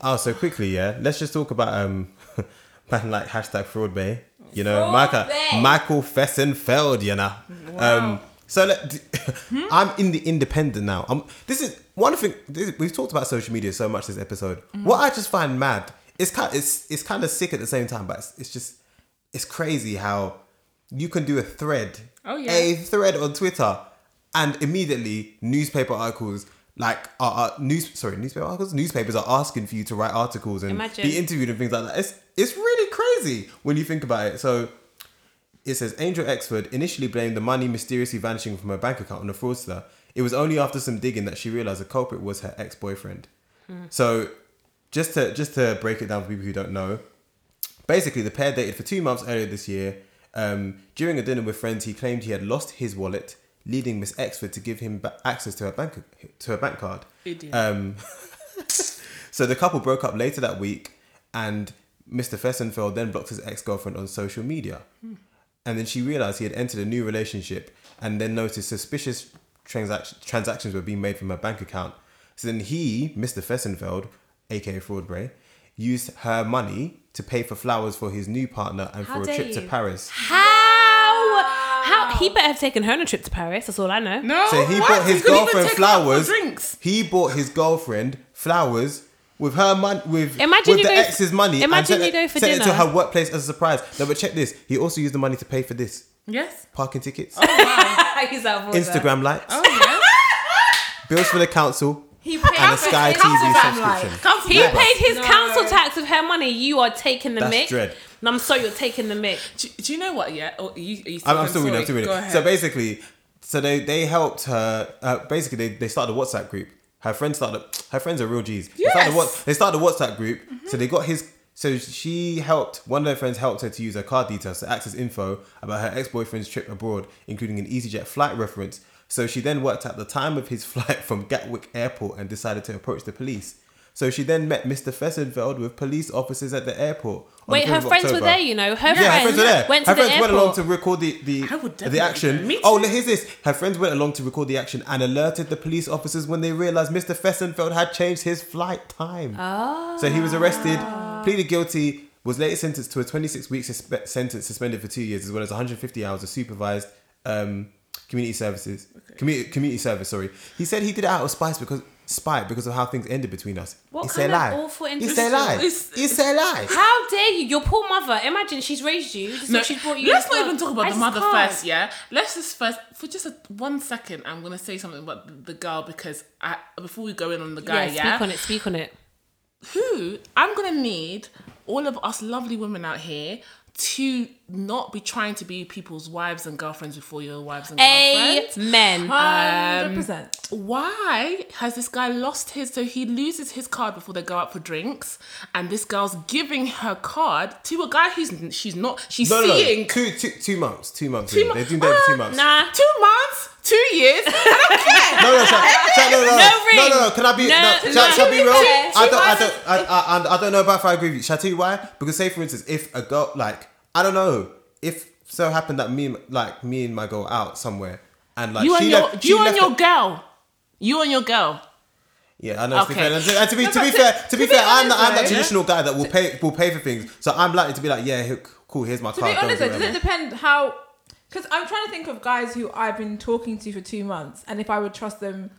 Oh, so quickly, yeah. Let's just talk about um, man like hashtag fraud bae. You know, Michael. Michael Fessenfeld. You know. Um, so let, I'm in the independent now. I'm. This is one thing. This, we've talked about social media so much this episode. What I just find mad. It's kind. It's it's kind of sick at the same time, but it's, it's just it's crazy how you can do a thread. Oh, yeah. A thread on Twitter, and immediately newspaper articles. Like are, are news sorry newspaper articles newspapers are asking for you to write articles and Imagine. be interviewed and things like that. It's it's really crazy when you think about it. So it says Angel Exford initially blamed the money mysteriously vanishing from her bank account on a fraudster. It was only after some digging that she realized the culprit was her ex boyfriend. Hmm. So just to just to break it down for people who don't know, basically the pair dated for two months earlier this year. Um, during a dinner with friends, he claimed he had lost his wallet, leading Miss Exford to give him ba- access to her bank to her bank card. Idiot. Um, so the couple broke up later that week, and Mr. Fessenfeld then blocked his ex girlfriend on social media. And then she realized he had entered a new relationship, and then noticed suspicious transac- transactions were being made from her bank account. So then he, Mr. Fessenfeld, aka Fraudbray, used her money to pay for flowers for his new partner and How for a trip to. Paris. How? How? He better have taken her on a trip to Paris. That's all I know. No, So he what? bought his couldn't even girlfriend take her out for flowers. Drinks. He bought his girlfriend flowers with her money, with Imagine with you the go f- ex's money. and imagine sent you it- go for sent it to dinner. her workplace as a surprise. No, but check this. He also used the money to pay for this Yes. parking tickets, oh, He's that voice. Instagram likes, Oh yeah. bills for the council, He paid and a Sky his TV subscription. Council He tax. paid his No. council tax with her money. You are taking the That's mic. dread. And I'm sorry you're taking the mic. Do, do you know what? Yeah. Oh, you, you I'm, I'm still reading. I'm still reading. So basically, so they they helped her. Uh, basically, they, they started a WhatsApp group. Her friends started. Her friends are real G's. They started, a Yes. what, they started a WhatsApp group. So they got his. So she helped. One of her friends helped her to use her card details to access info about her ex boyfriend's trip abroad, including an EasyJet flight reference. So she then worked out the time of his flight from Gatwick Airport and decided to approach the police. So she then met Mr. Fessenfeld with police officers at the airport. Wait, the her 5th of friends were there, you know. Her Yeah, friends, her friends were there. went her to the friends airport. went along to record the the, the action. Oh, here's this. Her friends went along to record the action and alerted the police officers when they realized Mr. Fessenfeld had changed his flight time. Oh. So he was arrested, pleaded guilty, was later sentenced to a 26 week suspe- sentence, suspended for two years, as well as 150 hours of supervised um, community services. Community community service. Sorry. He said he did it out of spite because spite because of how things ended between us. What it's kind a of lie. awful It's a lie. It's- It's a lie. How dare you? Your poor mother. Imagine she's raised you. This No, what she's brought you. let's not even talk about I the mother can't. first, yeah? Let's just first, for just a, one second, I'm going to say something about the, the girl because I, before we go in on the guy, Yeah, yeah? speak on it. Speak on it. Who, I'm going to need all of us lovely women out here to not be trying to be people's wives and girlfriends before your wives and girlfriends. Amen. Um, 100%. Why has this guy lost his? So he loses his card before they go out for drinks, and this girl's giving her card to a guy who's she's not. She's No, no, no. seeing Two, two, two months. Two months. Two in. mo- They've been there for two Uh, months. nah. two months, two years. I don't care. No, no, shall, shall, no, no, no, No no, no, no. Can I be? No, No, no. shall, shall I be real? I don't, I don't, I, I, I, I don't know about if I agree with you. Shall I tell you why? Because say for instance, if a girl, like, I don't know, if so happened that me, and- like, me and my girl out somewhere, and like You she and your, left, she you and left your the- girl. You and your girl. Yeah, I know. To be Okay. fair, and to, and to be, to be but fair, to- to be to be fair, I'm, honest, that, I'm that right? traditional guy that will pay, will pay for things. So I'm likely to be like, yeah, cool. Here's my To card. be honest, though, does it depend how? Because I'm trying to think of guys who I've been talking to for two months, and if I would trust them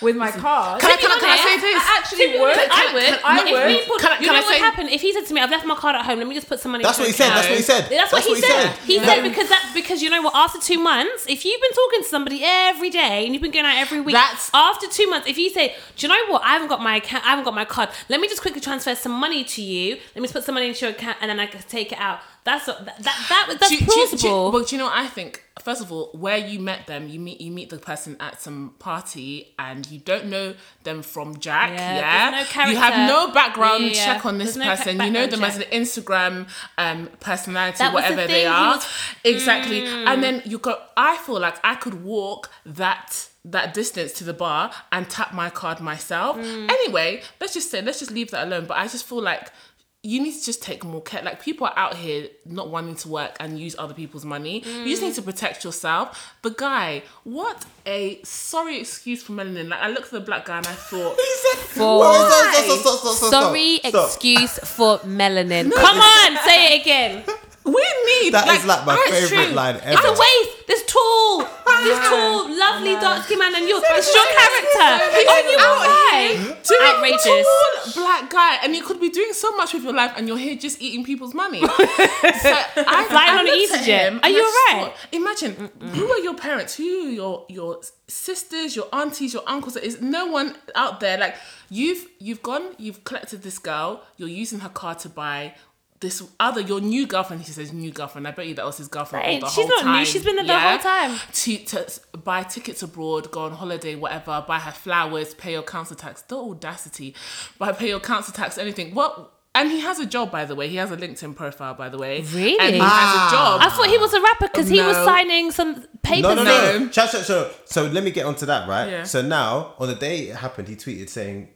with my card. Can I, can I, can I say this? I actually To would. honest, I would. can- I if would. we put- Can I- you can know I what say- happened? If he said to me, "I've left my card at home. Let me just put some money." That's what he your said. That's what he said. That's, what he said. He Yeah. said because that because you know what? After two months, if you've been talking to somebody every day and you've been going out every week, That's- after two months. If you say, "Do you know what? I haven't got my account. I haven't got my card. Let me just quickly transfer some money to you. Let me just put some money into your account, and then I can take it out." That's that that, that that's Do you- do you- do you- But do you know what I think? First of all, where you met them, you meet you meet the person at some party, and you don't know them from Jack. Yeah, Yeah, no you have no background Yeah, yeah, check on this there's no ca- person. you know them background as an Instagram um, personality, That was the whatever they are. was- Exactly, and then you go. I feel like I could walk that that distance to the bar and tap my card myself. Mm. Anyway, let's just say let's just leave that alone. But I just feel like you need to just take more care. Like people are out here not wanting to work and use other people's money. You just need to protect yourself. But guy, what a sorry excuse for melanin. Like I looked at the black guy and I thought, For sorry excuse for melanin. Come on, say it again. We need That is like my it's favorite true. line ever. It's a waste. This tall, this tall, lovely dark skin man, and you. It's your character. He's Oh, you out right. here doing Outrageous. tall black guy, and you could be doing so much with your life, and you're here just eating people's money. so I, Flying I on an looked at EasyJet. Are you I just alright? thought, Imagine who are your parents? Who are your your sisters, your aunties, your uncles? Is no one out there like you've you've gone, you've collected this girl, you're using her car to buy. This other your new girlfriend, he says new girlfriend. I bet you that was his girlfriend Right, the she's whole not new, she's been there the whole time. To, to buy tickets abroad, go on holiday, whatever, buy her flowers, pay your council tax. The audacity. Buy pay your council tax, anything. What and he has a job by the way. He has a LinkedIn profile, by the way. Really? And he Ah. has a job. I thought he was a rapper because he was signing some papers. No, no, no. No. no. Chat, chat, so, so let me get onto that, right? Yeah. So now, on the day it happened, he tweeted saying,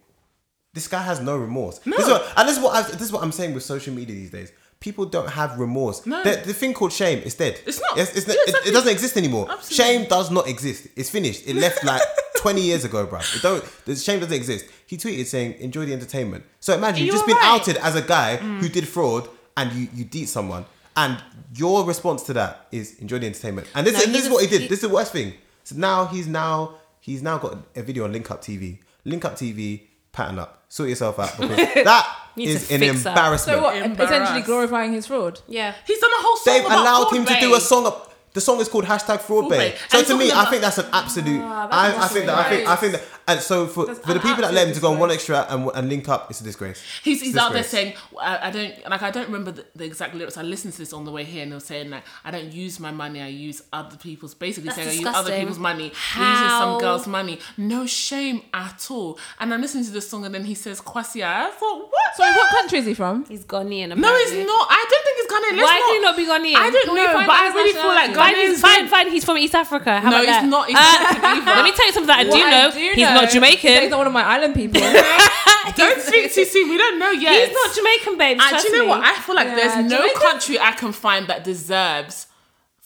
"This guy has no remorse." This is what, and this is what I, this is what I'm saying with social media these days. People don't have remorse. No. The, the thing called shame is dead. It's not. It's, it's Yeah, it- it, doesn't exist anymore. Absolutely. Shame does not exist. It's finished. It left like 20 years ago, bro. It don't. The shame doesn't exist. He tweeted saying, "Enjoy the entertainment." So imagine you've just been alright? outed as a guy mm. who did fraud and you you deed someone, and your response to that is enjoy the entertainment. And this, No, and this is what he did. he- This is the worst thing. So now he's now he's now got a video on Link Up TV. Link Up TV, pattern up, sort yourself out because that Need is to an embarrassment. So what? Embarrassed. Essentially glorifying his fraud. Yeah. He's done a whole song They've about allowed fraud him to do a song. Up, the song is called hashtag Fraud Fraud Bae. Bae. So And to me, talking I think that's an absolute. Ah, that's I, I think that I think I think that. And so for, That's for the people that let him to go on one extra and, and link up, it's a disgrace. He's, he's a out there saying I, I don't like I don't remember the, the exact lyrics. I listened to this on the way here and they were saying like I don't use my money. I use other people's. Basically That's saying I use other people's money. You're using some girl's money. No shame at all. And I'm listening to the song and then he says Kwasia. I thought what? Sorry, what country is he from? He's Ghanaian. No, he's not. I don't think he's Ghanaian. Let's Why can he not be Ghanaian? I don't Can know, but I his really feel like nationality? Fine, he's fine, fine. He's from East Africa. How No, about he's that? not East Uh. Let me tell you something that I do What know. I do he's know not Jamaican. He's not one of my island people. Don't speak too soon. We don't know yet. He's not Jamaican, babe. Do you know me. what? I feel like Yeah, there's no Jamaica- country I can find that deserves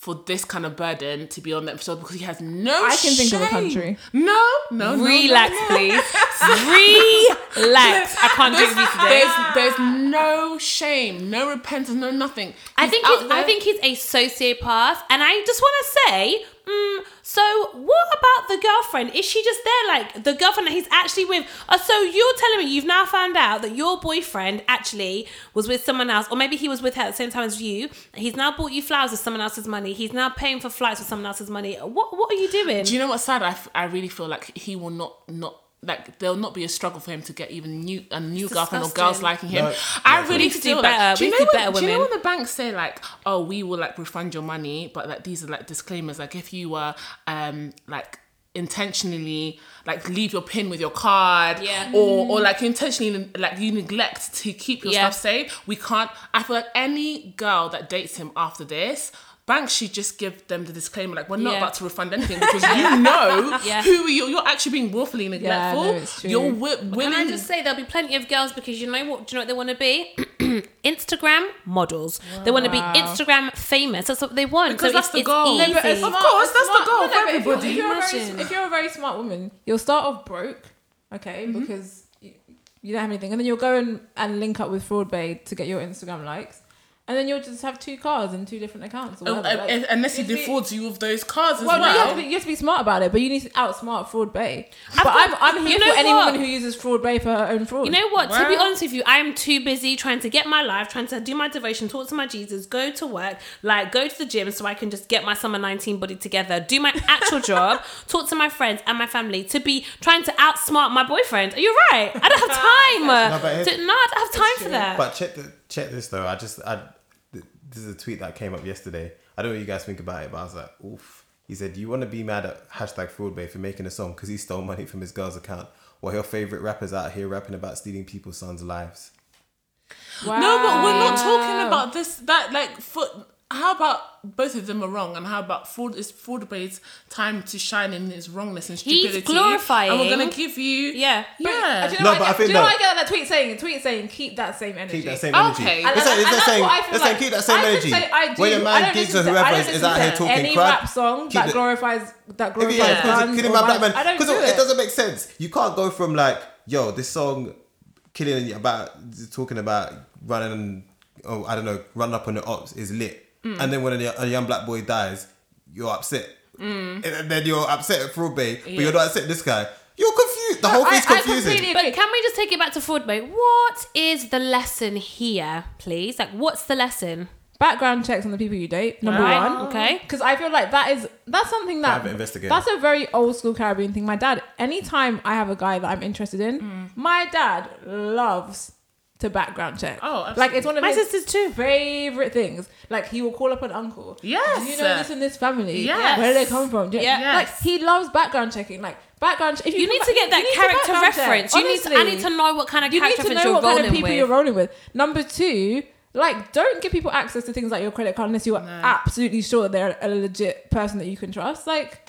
for this kind of burden to be on that episode because he has no. I can think of a country. No, no, no, Relax, no, no. please. Relax. I can't with you today. There's, there's no shame, no repentance, no nothing. I think he's, I think he's a sociopath, and I just want to say, mm, so what about the girlfriend? Is she just there, like the girlfriend that he's actually with? Uh, so you're telling me you've now found out that your boyfriend actually was with someone else, or maybe he was with her at the same time as you. He's now bought you flowers with someone else's money. He's now paying for flights with someone else's money. What What are you doing? Do you know what's sad? I, f- I really feel like he will not not. Like there'll not be a struggle for him to get even new a new girlfriend or girls liking him. No, I no, really We need to do feel like do you We know need to do when, better do you know when the banks say like, oh, we will like refund your money, but like these are like disclaimers. Like if you were um like intentionally like leave your pin with your card Yeah. or or like intentionally like you neglect to keep your Yeah. stuff safe we can't i feel like any girl that dates him after this banks should just give them the disclaimer like we're not Yeah. about to refund anything because you know Yeah. who you you're actually being willfully neglectful no, you're wi- Can I just say there'll be plenty of girls because you know what? Do you know what they want to be? Instagram models. They want to be Instagram famous. That's what they want. Because so that's it's, the it's goal. No, but it's- Of course, that's the goal for but if you're- everybody. If you're, a very, if you're a very smart woman, you'll start off broke, okay, Mm-hmm. because you, you don't have anything, and then you'll go and, and link up with Fraud Bae to get your Instagram likes, and then you'll just have two cars and two different accounts. Or Oh, whatever. Like, unless he just be- defrauds you of those cars as Well, well. no, you, have to be, you have to be smart about it, but you need to outsmart Fraud Bae. But thought- I'm, I'm here you know for any what? woman who uses Fraud Bae for her own fraud. You know what? To be honest with you, I'm too busy trying to get my life, trying to do my devotion, talk to my Jesus, go to work, like go to the gym so I can just get my summer 19 body together, do my actual job, talk to my friends and my family to be trying to outsmart my boyfriend. Are you right? I don't have time. No, but to, no, I don't have time for that. But check the, check this though. I just I th- this is a tweet that came up yesterday. I don't know what you guys think about it, but I was like, oof. He said, Do "You want to be mad at hashtag Fraudbae for making a song because he stole money from his girl's account, while your favorite rappers out here rapping about stealing people's sons' lives." wow. No, but we're not talking about this. That like for how about both of them are wrong, and how about Ford is Ford Bay's time to shine in his wrongness and stupidity? He's stupidity? glorifying- and we're gonna give you Yeah. But, yeah. do you know No, what but I, I get- think do you know that- what I get that tweet saying? Tweet saying keep that same energy. Keep that same energy. Okay. It's like, And it's that- like and that's saying, what I feel it's saying keep that same I energy. say I do. when your I man don't gigs or to- whoever don't is, is out here talking any crap, rap song that it- glorifies that glorifies Yeah, guns kidding or my black violence. man. I don't Because do it. it. doesn't make sense. You can't go from like, yo, this song killing about talking about running. Oh, I don't know, run up on the ops is lit, Mm. and then when a, a young black boy dies, you're upset, Mm. and then you're upset at Fraud Bae, but you're not upset at this guy. You're confused. The whole I- thing's I confusing. completely But can we just take it back to fraud bait? What is the lesson here, please? Like, what's the lesson? background checks on the people you date. Number Right, one. okay. Because I feel like that is that's something that Private investigator. that's a very old school Caribbean thing. My dad, anytime I have a guy that I'm interested in, Mm. my dad loves to background check. Oh, like it's one of My his sisters two favorite things. Like he will call up an uncle. Yes. Do you know this and this family? Yes. Where do they come from? Do you- Yeah. Yes. Like he loves background checking. Like background. If You come need back- to get that you need to character background check. reference. You need to, I need to know what kind of You need to know you're what kind rolling of people with. you're rolling with. Number two, like, don't give people access to things like your credit card unless you're absolutely sure that they're a legit person that you can trust. Like,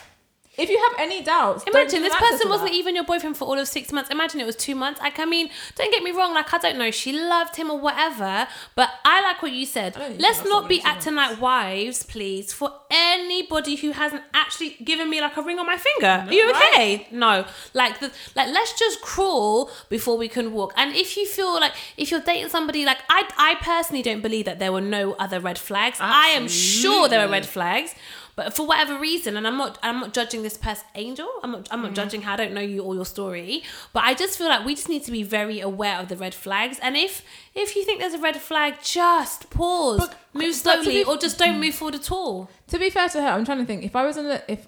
if you have any doubts, Imagine this person wasn't that. even your boyfriend for all of six months. Imagine it was two months. Like, I mean, don't get me wrong. Like, I don't know, she loved him or whatever. But I like what you said. I don't think Let's not be acting like wives, please. For anybody who hasn't actually given me like a ring on my finger, are you Right. okay? No. Like, the, like let's just crawl before we can walk. And if you feel like if you're dating somebody, like I, I personally don't believe that there were no other red flags. I am sure there were red flags. But for whatever reason, and I'm not, I'm not judging this person, Angel. I'm not, I'm not Mm-hmm. judging her. I don't know you or your story. But I just feel like we just need to be very aware of the red flags. And if, if you think there's a red flag, just pause, But- move slowly, be- or just don't move forward at all. To be fair to her, I'm trying to think. If I was in a, if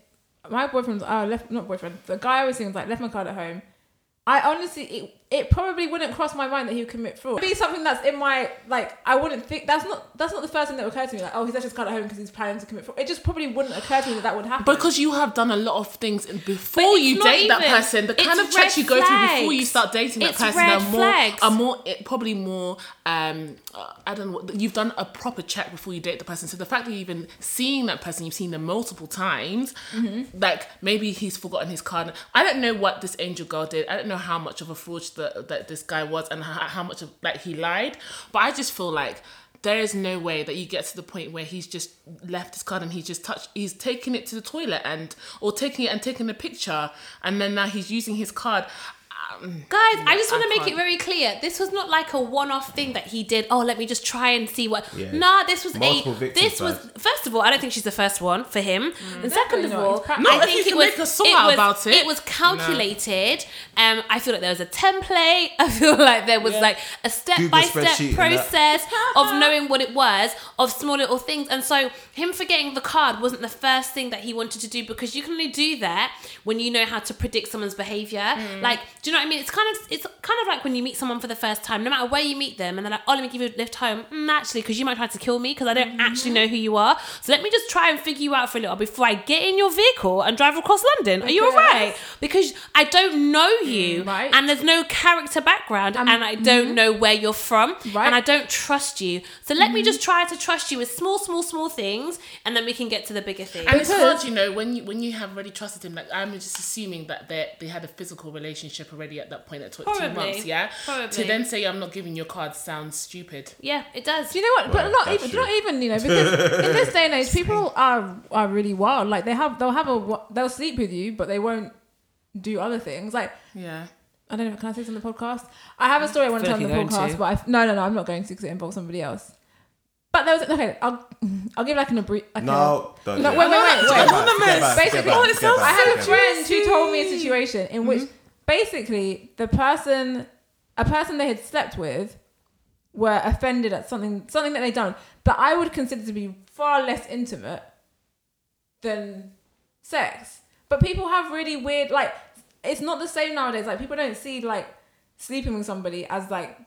my boyfriend's, uh, left, not boyfriend, the guy I was seeing was like left my card at home. I honestly, it, it probably wouldn't cross my mind that he would commit fraud. It'd be something that's in my like. I wouldn't think that's not that's not the first thing that would occur to me. Like, oh, he's his card at home because he's planning to commit fraud. It just probably wouldn't occur to me that that would happen. Because you have done a lot of things before you date that person, the kind of checks you go through before you start dating that It's person are more, flags. are more, eh, probably more. Um, uh, I don't know. You've done a proper check before you date the person, so the fact that you've even seen that person, you've seen them multiple times. Mm-hmm. Like maybe he's forgotten his card. I don't know what this angel girl did. I don't know how much of a fraudster that this guy was and how, how much of like he lied. But I just feel like there is no way that you get to the point where he's just left his card and he's just touched he's taking it to the toilet and or taking it and taking a picture and then now he's using his card Guys, I just want to make it very clear. This was not like a one-off thing that he did. Oh, let me just try and see what. Yeah. Nah, this was Multiple a. victims, This was guys. first of all, I don't think she's the first one for him, and second of not. all, He's pra- Not I if think you it can was make a song it out was, about it. It was calculated. Um, I feel like there was a template. I feel like there was like a step-by-step and that. process of knowing what it was of small little things, and so him forgetting the card wasn't the first thing that he wanted to do because you can only do that when you know how to predict someone's behavior. Mm. Like, do you know what I mean? It's kind of it's kind of like when you meet someone for the first time, no matter where you meet them, and they're like, "Oh, let me give you a lift home." Mm, actually, because you might try to kill me because I don't actually know who you are. So let me just try and figure you out for a little before I get in your vehicle and drive across London. Are you alright? Because I don't know you, Right. and there's no character background, Um, and I don't know where you're from, Right. and I don't trust you. So let me just try to trust you with small, small, small things, and then we can get to the bigger things. and it's hard you know when you when you have already trusted him like I'm just assuming that they they had a physical relationship already at that point at tw- two months yeah Probably. to then say I'm not giving your card sounds stupid yeah, it does. Do you know what? But not even, true. not even you know, because in this day and age, people are are really wild. Like they have, they'll have a, they'll sleep with you, but they won't do other things. Like yeah I don't know. Can I say this on the podcast? I have a story I want to tell like on the podcast, to. but I, no, no, no, I'm not going to because it involves somebody else. But there was okay. I'll I'll give like an abri- like No, don't. No, wait, wait, wait, wait. Anonymous. get back, get Basically, back, oh, it sounds back, I had a friend who told me a situation in which mm-hmm. Basically the person, a person they had slept with, were offended at something something that they'd done that I would consider to be far less intimate than sex. But people have really weird like it's not the same nowadays. Like people don't see like sleeping with somebody as like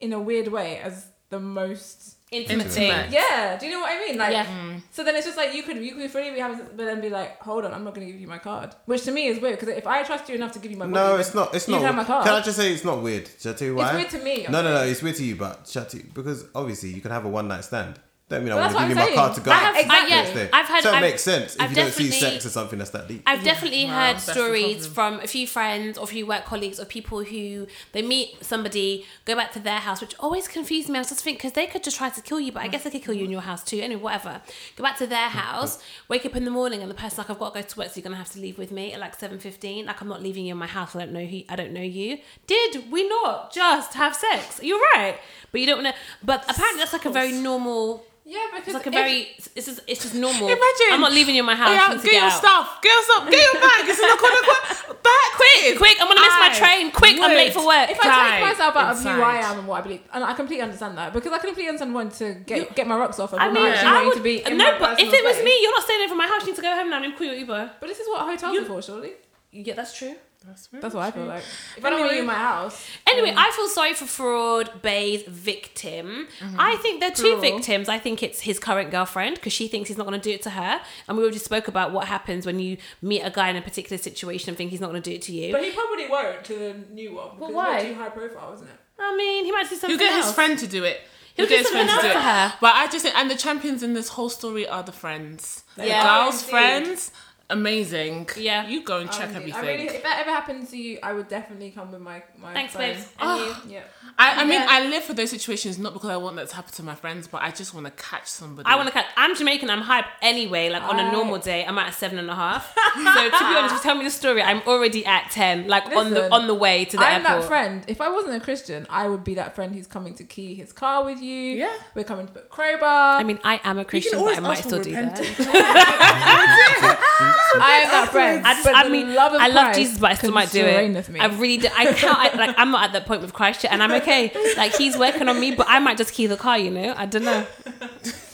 in a weird way as the most Intimate Intimate. thing. yeah. Do you know what I mean? Like Yeah. Mm. so then it's just like you could you could freely be having, but then be like, hold on, I'm not going to give you my card, which to me is weird because if I trust you enough to give you my No, body, it's not. It's you not. can have my card. Can I just say it's not weird? Shall I tell you why? It's weird to me. No, no, no. It's weird to you, but shut you because obviously you can have a one night stand Don't mean I But want to give you my I'm car to saying. go. That- out. exactly. I- Next day. I've had- so it I've- makes sense if I've you don't see sex as something that's that deep. I've definitely Wow, heard that's the stories from a few friends or a few work colleagues of people who they meet somebody, go back to their house, which always confused me. I was just thinking because they could just try to kill you, but I guess they could kill you in your house too. Anyway, whatever. Go back to their house, wake up in the morning, and the person's like, "I've got to go to work, so you're gonna have to leave with me at like seven fifteen. Like I'm not leaving you in my house. I don't know who. I don't know you. Did we not just have sex? You're right, but you don't want to. But apparently that's like a very normal. Yeah, because It's like a if- very. It's just. It's just normal. Imagine. I'm not leaving you in my house. Yeah, get, your out. stuff. Get your stuff. Get your bag. It's in the corner. Quick, back. Quick, quick! I'm gonna miss my train. Quick, I'm late for work. If I take myself out of who I am and what I believe, and I completely understand that because I can completely understand wanting to get get my rocks off. And I mean, actually I wanting would to be in no, but if it was space. me, you're not staying over my house. You need to go home now. I'm call you Uber. But this is what hotels You- are for, surely. Yeah, that's true. That's what I feel like. If I don't want you in my house, Anyway, I feel sorry for fraud Bay's victim. Mm-hmm. I think they're two Plural. victims. I think it's his current girlfriend because she thinks he's not going to do it to her, and we already spoke about what happens when you meet a guy in a particular situation and think he's not going to do it to you. but he probably won't to the new one. because why? It's too high profile, isn't it? I mean, he might do something He'll get else. his friend to do it. He'll He'll, get his friend to something do else it. for her. But I just think, and the champions in this whole story are the friends. Yeah. The girls' Indeed. friends, amazing. Yeah. You go and check Um, everything. I really, if that ever happens to you, I would definitely come with my my. Thanks, phone. babes. And you. Yeah. I, I mean, Yeah. I live for those situations not because I want that to happen to my friends, but I just want to catch somebody. I want to catch. I'm Jamaican. I'm hype anyway. Like on a normal day, I'm at a seven and a half. so to be honest, if you tell me the story, I'm already at ten. Like on the on the way to the I'm airport. that friend. If I wasn't a Christian, I would be that friend who's coming to key his car with you. Yeah. We're coming to put crowbar. I mean, I am a Christian, but I might still do that. repentance. I am that friend. I just, I mean, love I love Christ Jesus, but I still might do it. I really, do, I can't. I, like, I'm not at that point with Christ yet, and I'm okay. Like he's working on me, but I might just key the car. You know, I don't know.